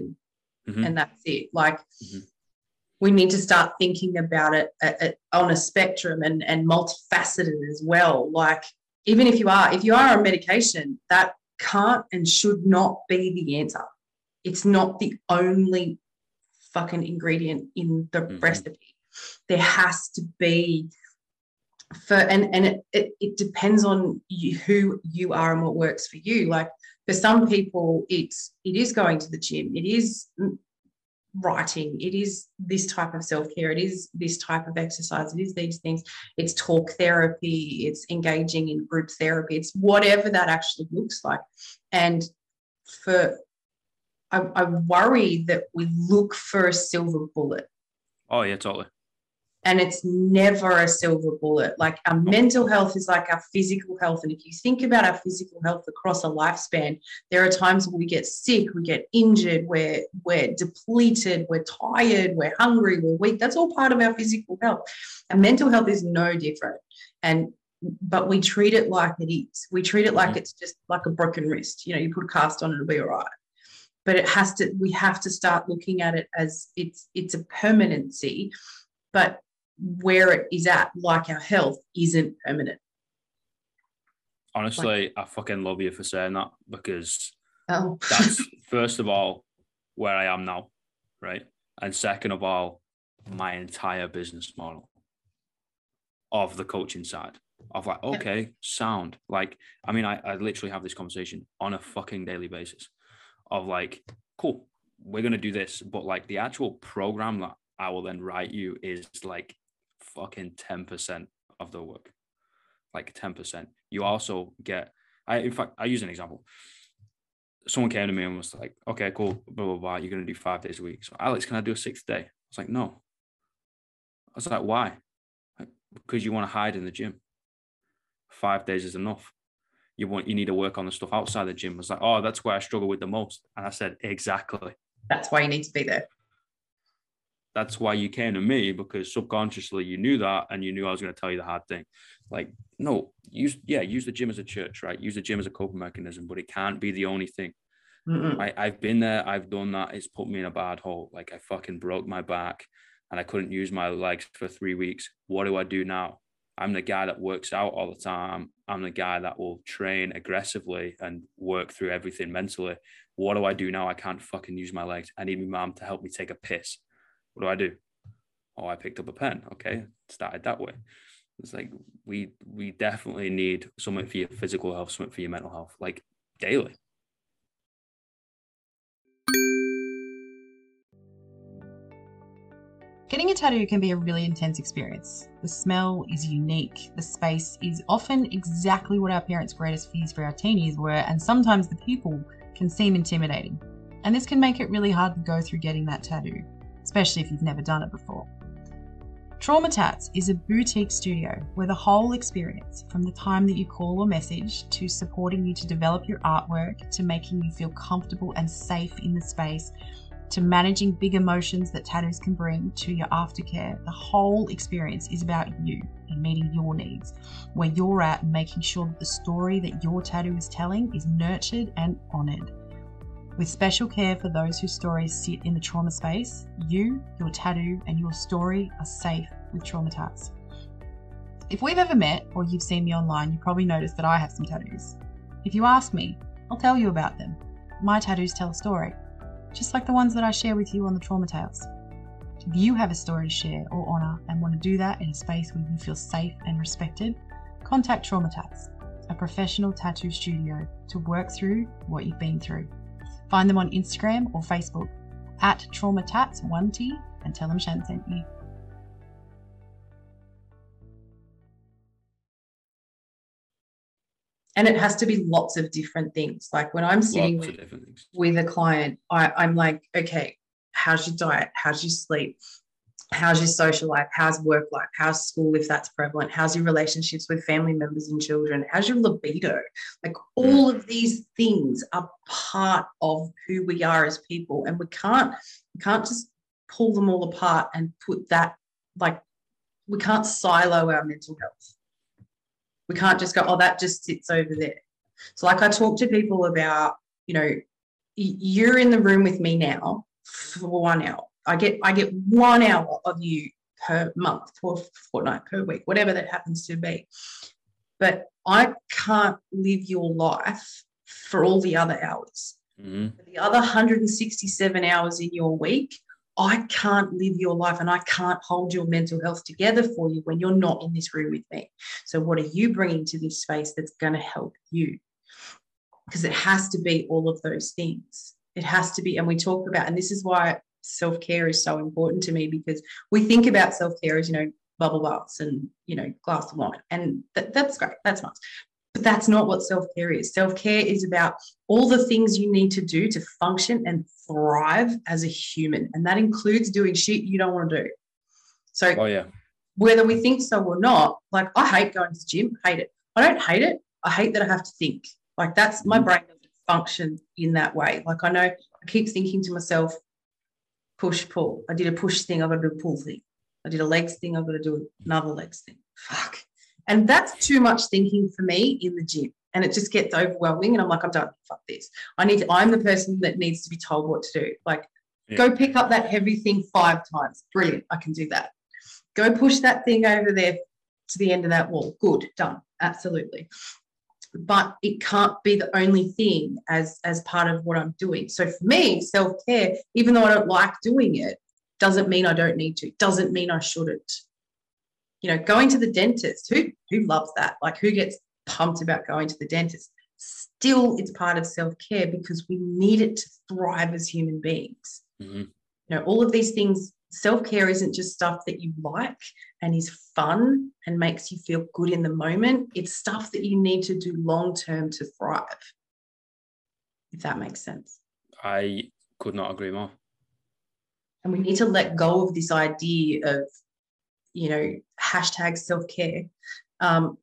Mhm.
and that's it. Like
Mhm.
we need to start thinking about it at, at- on a spectrum and and multifaceted as well. Like even if you are if you are on medication, that can't and should not be the answer. It's not the only fucking ingredient in the
Mhm.
recipe. There has to be for and and it, it, it depends on you, who you are and what works for you. Like for some people, it's it is going to the gym, it is writing, it is this type of self care, it is this type of exercise, it is these things. It's talk therapy, it's engaging in group therapy, it's whatever that actually looks like. And for I, I worry that we look for a silver bullet
Oh yeah, totally.
And it's never a silver bullet. Like our mental health is like our physical health. And if you think about our physical health across a lifespan, there are times when we get sick, we get injured, we're, we're depleted, we're tired, we're hungry, we're weak. That's all part of our physical health. And mental health is no different. And but we treat it like it is. We treat it like
Mhm.
it's just like a broken wrist. You know, you put a cast on, it, it'll be all right. But it has to, we have to start looking at it as it's it's a permanency, but where it is at, like our health, isn't permanent.
Honestly, I fucking love you for saying that because
Oh,
that's first of all where I am now, right? And second of all, my entire business model of the coaching side of like, okay, sound. Like, I mean, I, I literally have this conversation on a fucking daily basis of like, cool, we're gonna do this, but like the actual program that I will then write you is like fucking 10% of the work. Like 10%. You also get I in fact I use an example someone came to me and was like, okay, cool, blah, blah, blah. You're to do five days a week. So, Alex, can I do a sixth day? I was like, no. I was like, why? Because you want to hide in the gym. Five days is enough. You want, you need to work on the stuff outside the gym. I was like, oh, that's where I struggle with the most. And I said, exactly.
that's why you need to be there.
That's why you came to me because subconsciously you knew that and you knew I was going to tell you the hard thing. Like, no, use, yeah, use the gym as a church, right? Use the gym as a coping mechanism, but it can't be the only thing.
Mm-mm.
I, I've been there, I've done that. It's put me in a bad hole. Like I fucking broke my back and I couldn't use my legs for three weeks. What do I do now? I'm the guy that works out all the time. I'm the guy that will train aggressively and work through everything mentally. What do I do now? I can't fucking use my legs. I need my mom to help me take a piss. What do I do? Oh, I picked up a pen. Okay, started that way. It's like we we definitely need something for your physical health, something for your mental health, like daily.
Getting a tattoo can be a really intense experience. The smell is unique. The space is often exactly what our parents' greatest fears for our teenies were, and sometimes the people can seem intimidating. And this can make it really hard to go through getting that tattoo, especially if you've never done it before. Trauma Tats is a boutique studio where the whole experience, from the time that you call or message to supporting you to develop your artwork to making you feel comfortable and safe in the space, to managing big emotions that tattoos can bring to your aftercare, the whole experience is about you and meeting your needs, where you're at and making sure that the story that your tattoo is telling is nurtured and honoured. With special care for those whose stories sit in the trauma space, you, your tattoo, and your story are safe with Trauma Tats. If we've ever met or you've seen me online, you probably noticed that I have some tattoos. If you ask me, I'll tell you about them. My tattoos tell a story just like the ones that I share with you on the Trauma Tales. If you have a story to share or honour and want to do that in a space where you feel safe and respected, contact Trauma Tats, a professional tattoo studio, to work through what you've been through. Find them on Instagram or Facebook at Trauma Tats1T and tell them Shan sent you.
and it has to be lots of different things. Like when I'm sitting with, with a client, I, I'm like, okay, how's your diet? How's your sleep? How's your social life? How's work life? How's school if that's prevalent? How's your relationships with family members and children? How's your libido? Like all of these things are part of who we are as people, and we can't we can't just pull them all apart and put that like we can't silo our mental health we can't just go, oh, that just sits over there. So, like I talk to people about, you know, you're in the room with me now for one hour. I get I get one hour of you per month, or fortnight, per week, whatever that happens to be. But I can't live your life for all the other hours. Mm-hmm. The other 167 hours in your week, I can't live your life and I can't hold your mental health together for you when you're not in this room with me. So, what are you bringing to this space that's going to help you? Because it has to be all of those things. It has to be, and we talk about, and this is why self care is so important to me because we think about self care as, you know, bubble baths and, you know, glass of wine. And that, that's great. That's nice. But that's not what self care is. Self care is about all the things you need to do to function and thrive as a human. And that includes doing shit you don't want to do. So,
oh, yeah.
whether we think so or not, like I hate going to the gym, hate it. I don't hate it. I hate that I have to think. Like that's my mm-hmm. brain doesn't function in that way. Like I know I keep thinking to myself, push, pull. I did a push thing, I've got to do a pull thing. I did a legs thing, I've got to do another legs thing. Fuck. And that's too much thinking for me in the gym. And it just gets overwhelming. And I'm like, I'm done. Fuck this. I need to, I'm the person that needs to be told what to do. Like, yeah. go pick up that heavy thing five times. Brilliant. I can do that. Go push that thing over there to the end of that wall. Good. Done. Absolutely. But it can't be the only thing as as part of what I'm doing. So for me, self-care, even though I don't like doing it, doesn't mean I don't need to, doesn't mean I shouldn't you know, going to the dentist, who who loves that? Like who gets pumped about going to the dentist? Still, it's part of self-care because we need it to thrive as human beings. Mm-hmm. You know, all of these things, self-care isn't just stuff that you like and is fun and makes you feel good in the moment. It's stuff that you need to do long-term to thrive. If that makes sense.
I could not agree more.
And we need to let go of this idea of you know, hashtag self care um,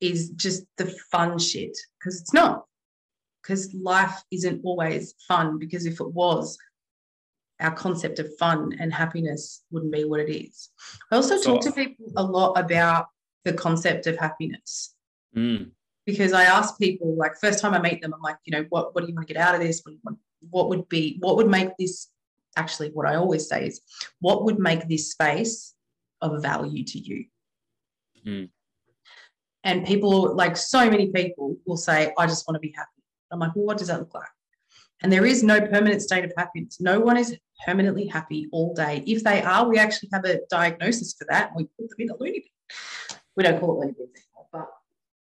is just the fun shit because it's not. Because life isn't always fun. Because if it was, our concept of fun and happiness wouldn't be what it is. I also so, talk to people a lot about the concept of happiness. Mm. Because I ask people, like, first time I meet them, I'm like, you know, what, what do you want to get out of this? What, what would be, what would make this actually, what I always say is, what would make this space of value to you. Mm. And people, like so many people, will say, I just want to be happy. I'm like, well, what does that look like? And there is no permanent state of happiness. No one is permanently happy all day. If they are, we actually have a diagnosis for that. we put them in a loony bin. We don't call it loony bins anymore, but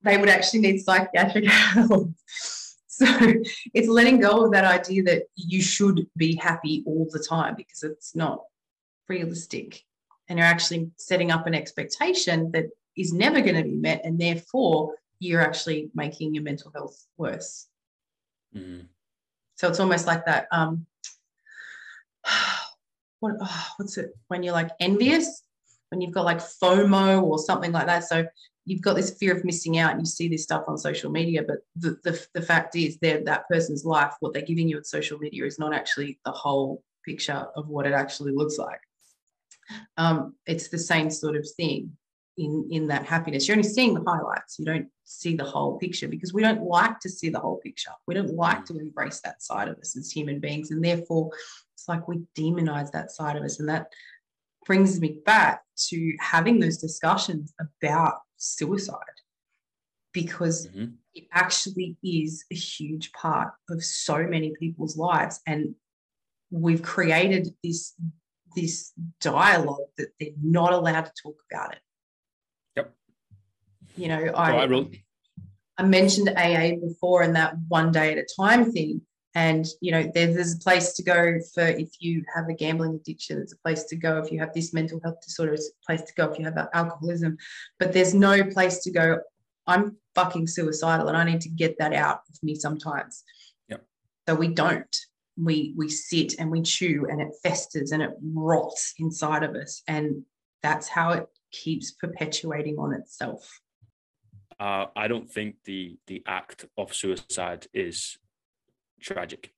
they would actually need psychiatric help. So it's letting go of that idea that you should be happy all the time because it's not realistic. And you're actually setting up an expectation that is never going to be met. And therefore, you're actually making your mental health worse. Mm-hmm. So it's almost like that. Um, what, oh, what's it when you're like envious? When you've got like FOMO or something like that. So you've got this fear of missing out and you see this stuff on social media but the, the, the fact is they're that person's life what they're giving you on social media is not actually the whole picture of what it actually looks like. Um, it's the same sort of thing in in that happiness. You're only seeing the highlights. You don't see the whole picture because we don't like to see the whole picture. We don't like to embrace that side of us as human beings and therefore it's like we demonize that side of us. And that brings me back to having those discussions about suicide because mm-hmm. it actually is a huge part of so many people's lives. And we've created this this dialogue that they're not allowed to talk about it.
Yep.
You know i I, I mentioned aa before and that one day at a time thing and you know there's, there's a place to go for if you have a gambling addiction. There's a place to go if you have this mental health disorder. It's a place to go if you have alcoholism. But there's no place to go. I'm fucking suicidal and i need to get that out of me sometimes.
Yep.
so we don't. We we sit and we chew and it festers and it rots inside of us. And that's how it keeps perpetuating on itself.
Uh, I don't think the the act of suicide is tragic.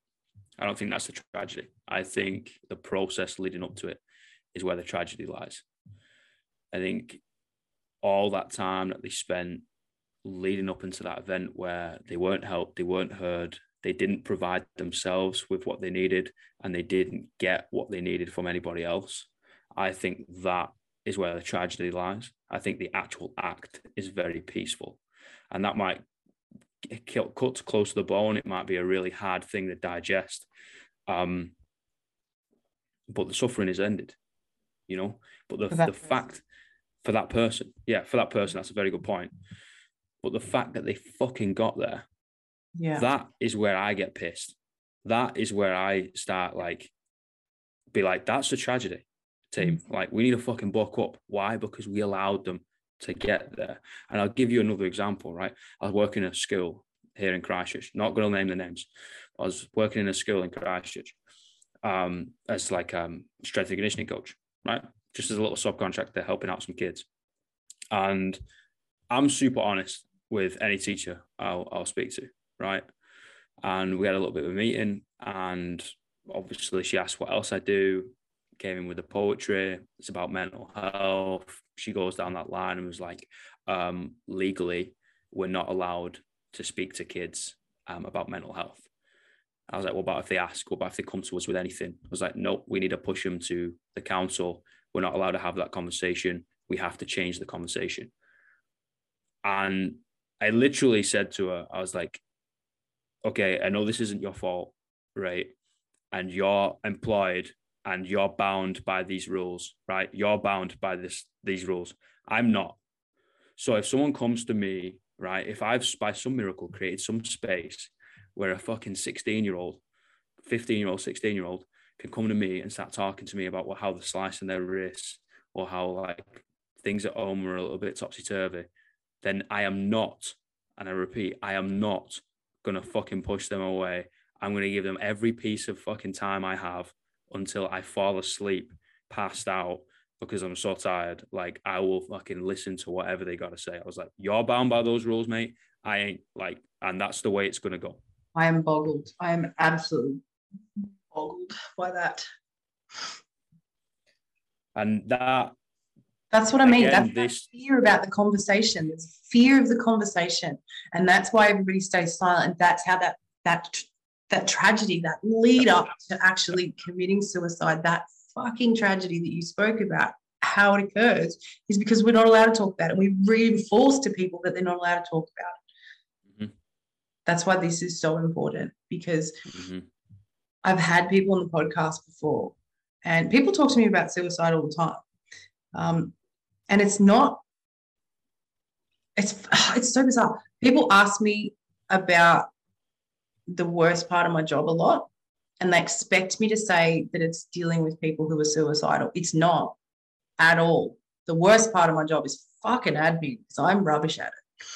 I don't think that's the tragedy. I think the process leading up to it is where the tragedy lies. I think all that time that they spent leading up into that event where they weren't helped, they weren't heard, they didn't provide themselves with what they needed, and they didn't get what they needed from anybody else. I think that is where the tragedy lies. I think the actual act is very peaceful. And that might cut close to the bone, it might be a really hard thing to digest. Um, but the suffering is ended, you know. But the, the fact for that person, yeah, for that person, that's a very good point. But the fact that they fucking got there,
yeah,
that is where I get pissed. That is where I start like, be like, that's a tragedy, team. Mm-hmm. Like, we need to fucking buck up. Why? Because we allowed them to get there. And I'll give you another example, right? I was working in a school here in Christchurch, not going to name the names. I was working in a school in Christchurch um, as like um, strength and conditioning coach, right? Just as a little subcontractor helping out some kids. And I'm super honest with any teacher I'll, I'll speak to, right? And we had a little bit of a meeting, and obviously she asked what else I do. Came in with the poetry. It's about mental health, she goes down that line and was like, um, legally, we're not allowed to speak to kids um, about mental health. I was like, what about if they ask? What about if they come to us with anything? I was like, no, we need to push them to the council. We're not allowed to have that conversation. We have to change the conversation. And I literally said to her, I was like, okay, I know this isn't your fault, right? And you're employed and you're bound by these rules, right? You're bound by this these rules. I'm not. So if someone comes to me, right, if I've by some miracle created some space where a fucking 16 year old, 15 year old, 16 year old can come to me and start talking to me about what, how they're slicing their wrists or how like things at home are a little bit topsy turvy, then I am not, and I repeat, I am not gonna fucking push them away. I'm gonna give them every piece of fucking time I have until I fall asleep, passed out because I'm so tired. Like I will fucking listen to whatever they got to say. I was like, you're bound by those rules, mate. I ain't like, and that's the way it's gonna go.
I am boggled. I am absolutely boggled by that.
And that.
That's what I mean. Again, that's this... fear about the conversation. There's fear of the conversation, and that's why everybody stays silent. That's how that that that tragedy, that lead up to actually committing suicide, that fucking tragedy that you spoke about how it occurs is because we're not allowed to talk about it. We reinforce to people that they're not allowed to talk about it.
Mhm.
That's why this is so important because
Mhm.
I've had people on the podcast before, and people talk to me about suicide all the time. Um, and it's not, it's it's so bizarre. People ask me about the worst part of my job a lot, and they expect me to say that it's dealing with people who are suicidal. It's not at all. The worst part of my job is fucking admin because I'm rubbish at it.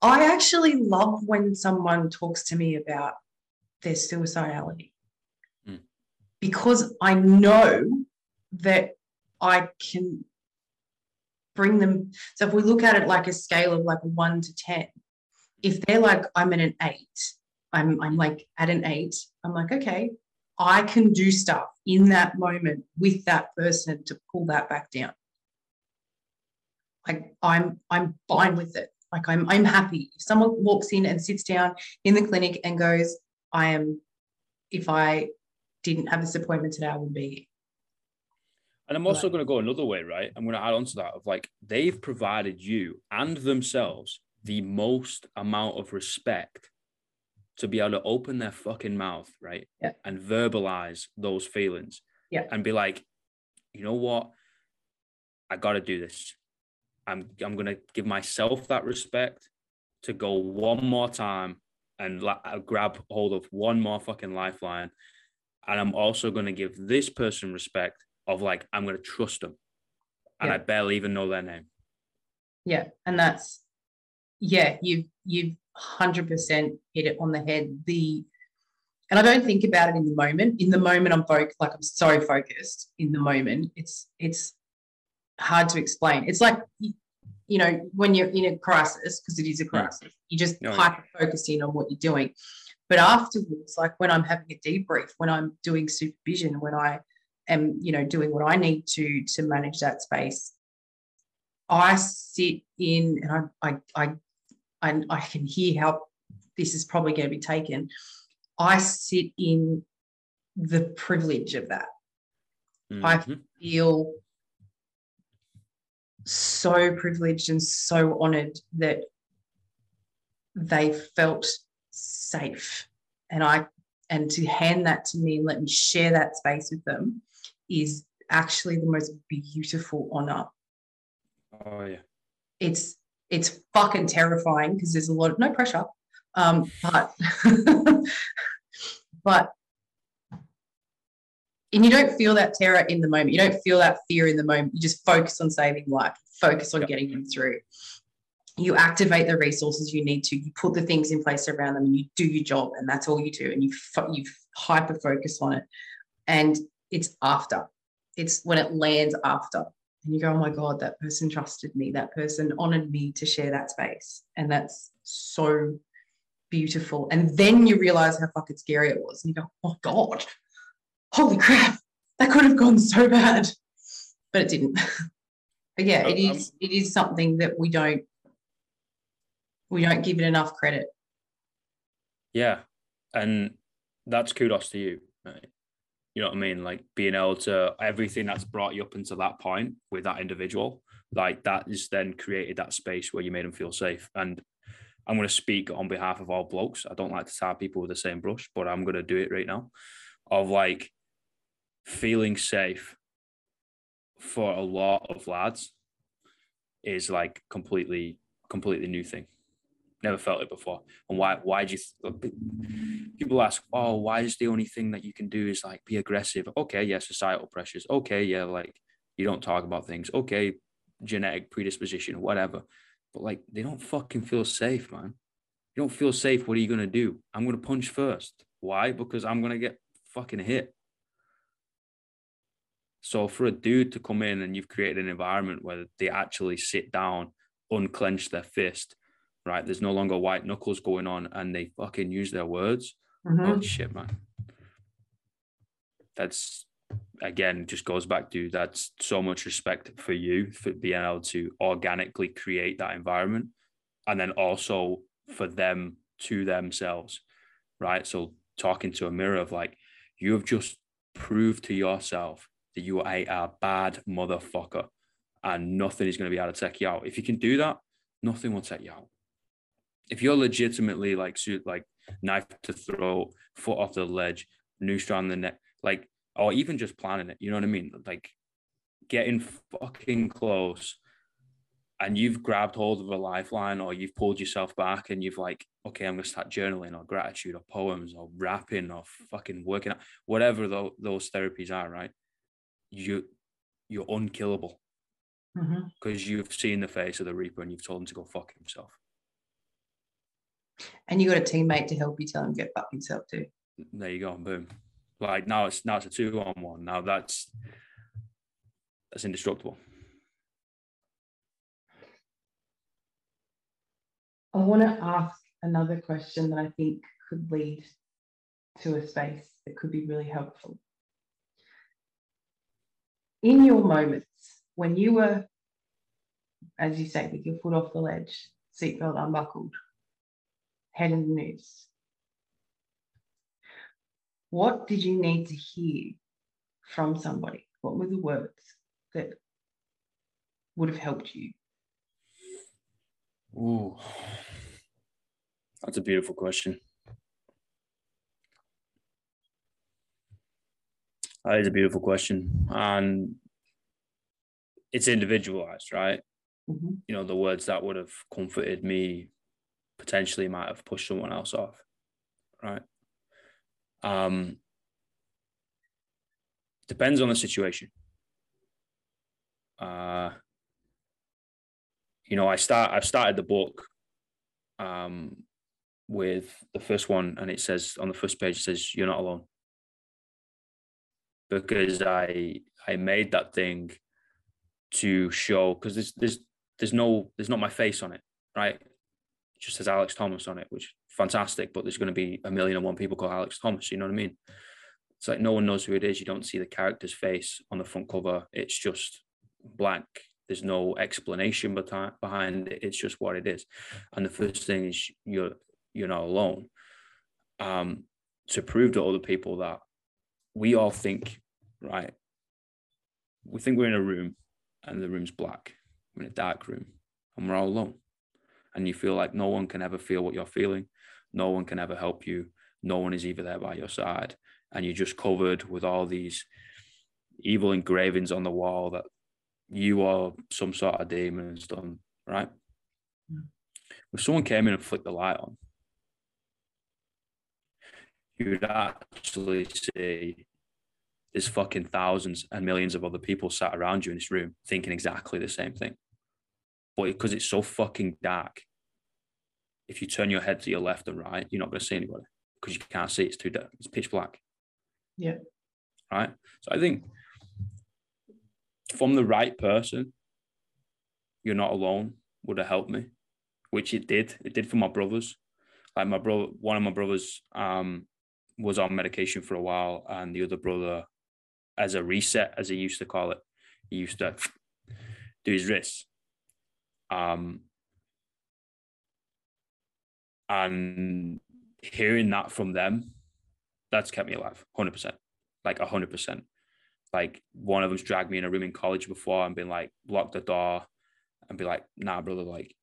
I actually love when someone talks to me about their suicidality
Mm.
because I know that I can bring them. So if we look at it like a scale of like one to 10, if they're like, I'm at an eight, I'm, I'm like at an eight, I'm like, okay, I can do stuff in that moment with that person to pull that back down. Like I'm I'm fine with it. Like I'm I'm happy. If someone walks in and sits down in the clinic and goes, I am if I didn't have this appointment today, I would be here.
And I'm also
Right.
going to go another way, right? I'm going to add on to that of like they've provided you and themselves the most amount of respect to be able to open their fucking mouth, right?
Yeah.
And verbalize those feelings.
Yeah.
And be like, you know what? I got to do this. I'm I'm going to give myself that respect to go one more time and la- uh, grab hold of one more fucking lifeline. And I'm also going to give this person respect of like, I'm going to trust them. And
Yeah.
I barely even know their name.
Yeah. And that's yeah, you've you've hundred percent hit it on the head. The and I don't think about it in the moment. In the moment, I'm focused, like I'm so focused in the moment. It's it's hard to explain. It's like you know, when you're in a crisis, because it is a crisis, you just
yeah.
hyper focus in on what you're doing. But afterwards, like when I'm having a debrief, when I'm doing supervision, when I am, you know, doing what I need to to manage that space, I sit in and I I I I, I can hear how this is probably going to be taken. I sit in the privilege of that. I-
Mhm.
Feel so privileged and so honored that they felt safe. And I and to hand that to me and let me share that space with them is actually the most beautiful honor
Oh yeah.
it's it's fucking terrifying because there's a lot of no pressure um but but and you don't feel that terror in the moment. You don't feel that fear in the moment. You just focus on saving life focus on
Yep.
getting them through. You activate the resources you need to. You put the things in place around them and you do your job and that's all you do and you fo- you hyper focus on it. And it's after. It's when it lands after and you go, oh my God, that person trusted me. That person honored me to share that space. And that's so beautiful. And then you realize how fucking scary it was. And you go, oh God, holy crap, that could have gone so bad. But it didn't. but yeah, it
Um,
is it is something that we don't we don't give it enough credit.
Yeah. And that's kudos to you. Right? You know what I mean? Like being able to everything that's brought you up until that point with that individual, like that is then created that space where you made them feel safe. And I'm going to speak on behalf of all blokes. I don't like to tar people with the same brush, but I'm going to do it right now. Of like feeling safe for a lot of lads is like completely, completely new thing. Never felt it before. And why? Why do you? People ask, "Oh, why is the only thing that you can do is like be aggressive?" Okay, yeah, societal pressures. Okay, yeah, like you don't talk about things. Okay, genetic predisposition, whatever. But like they don't fucking feel safe, man. You don't feel safe. What are you gonna do? I'm gonna punch first. Why? Because I'm gonna get fucking hit. So for a dude to come in and you've created an environment where they actually sit down, unclench their fist, right? There's no longer white knuckles going on and they fucking use their words.
Mhm.
Holy shit, man. That's again just goes back to that's so much respect for you for being able to organically create that environment and then also for them to themselves, right? So talking to a mirror of like, you have just proved to yourself that you are a bad motherfucker and nothing is going to be able to take you out. If you can do that, nothing will take you out. If you're legitimately like suit like knife to throat, foot off the ledge, noose around the neck, like or even just planning it, you know what I mean? Like getting fucking close and you've grabbed hold of a lifeline or you've pulled yourself back and you've like, okay, I'm gonna start journaling or gratitude or poems or rapping or fucking working out, whatever those, those therapies are, right? You you're unkillable because mm-hmm. you've seen the face of the Reaper and you've told him to go fuck himself.
And you got a teammate to help you tell him get fuck himself too.
There you go, boom. Like now it's now it's a two on one. Now that's that's indestructible.
I want to ask another question that I think could lead to a space that could be really helpful. In your moments when you were, as you say, with your foot off the ledge, seatbelt unbuckled, head in what did you need to hear from somebody? What were the words that would have helped you?
Ooh, that's a beautiful question. That is a beautiful question. And it's individualized, right? Mm-hmm. You know, the words that would have comforted me potentially might have pushed someone else off, right? Um, depends on the situation. Uh, you know, I start. I've started the book um, with the first one, and it says on the first page, it says, "You're not alone," because I I made that thing to show because there's there's there's no there's not my face on it, right? Just says Alex Thomas on it, which fantastic, but there's going to be a million and one people called Alex Thomas. You know what I mean? It's like no one knows who it is. You don't see the character's face on the front cover. It's just blank. There's no explanation behind it. It's just what it is. And the first thing is you're you're not alone. Um, to prove to other people that we all think, right? We think we're in a room and the room's black. We're in a dark room and we're all alone. And you feel like no one can ever feel what you're feeling. No one can ever help you. No one is either there by your side. And you're just covered with all these evil engravings on the wall that you are some sort of demon has done, right? Mm. If someone came in and flicked the light on, you'd actually see there's fucking thousands and millions of other people sat around you in this room thinking exactly the same thing. But because it's so fucking dark, if you turn your head to your left and right, you're not going to see anybody because you can't see. It's too dark. It's pitch black.
Yeah.
Right. So I think from the right person, you're not alone would have helped me, which it did. It did for my brothers. Like my brother, one of my brothers um, was on medication for a while, and the other brother, as a reset, as he used to call it, he used to do his wrists. Um, and hearing that from them, that's kept me alive, hundred percent, like hundred percent like one of them's dragged me in a room in college before and been like, lock the door and be like, nah, brother, like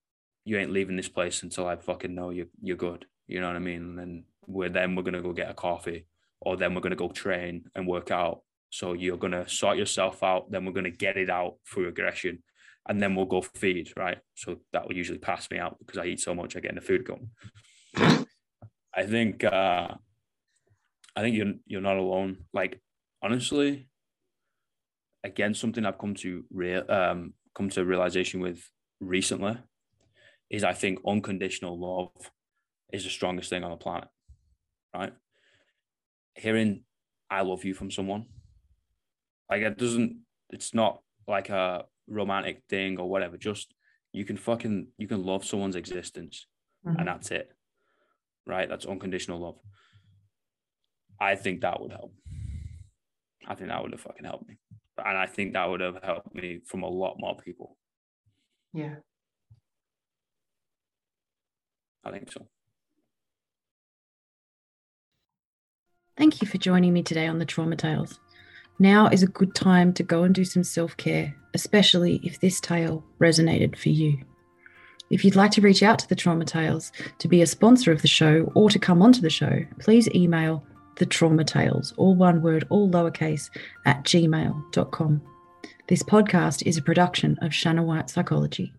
you ain't leaving this place until I fucking know you you're good. You know what I mean? And then we're then we're gonna go get a coffee or then we're gonna go train and work out. So you're gonna sort yourself out, then we're gonna get it out through aggression, and then we'll go feed, right? So that will usually pass me out because I eat so much I get in the food gum. I think uh I think you're you're not alone. Like honestly, again something I've come to real um, come to realization with recently is I think unconditional love is the strongest thing on the planet. Right? Hearing I love you from someone. Like it doesn't it's not like a romantic thing or whatever. Just you can fucking you can love someone's existence mm-hmm. and that's it. Right? That's unconditional love. I think that would help. I think that would have fucking helped me and I think that would have helped me from a lot more people.
Yeah.
I think so.
Thank you for joining me today on the Trauma Tales. Now is a good time to go and do some self care, especially if this tale resonated for you. If you'd like to reach out to the Trauma Tales to be a sponsor of the show or to come onto the show, please email the Trauma Tales, all one word, all lowercase, at gmail.com. This podcast is a production of Shanna White Psychology.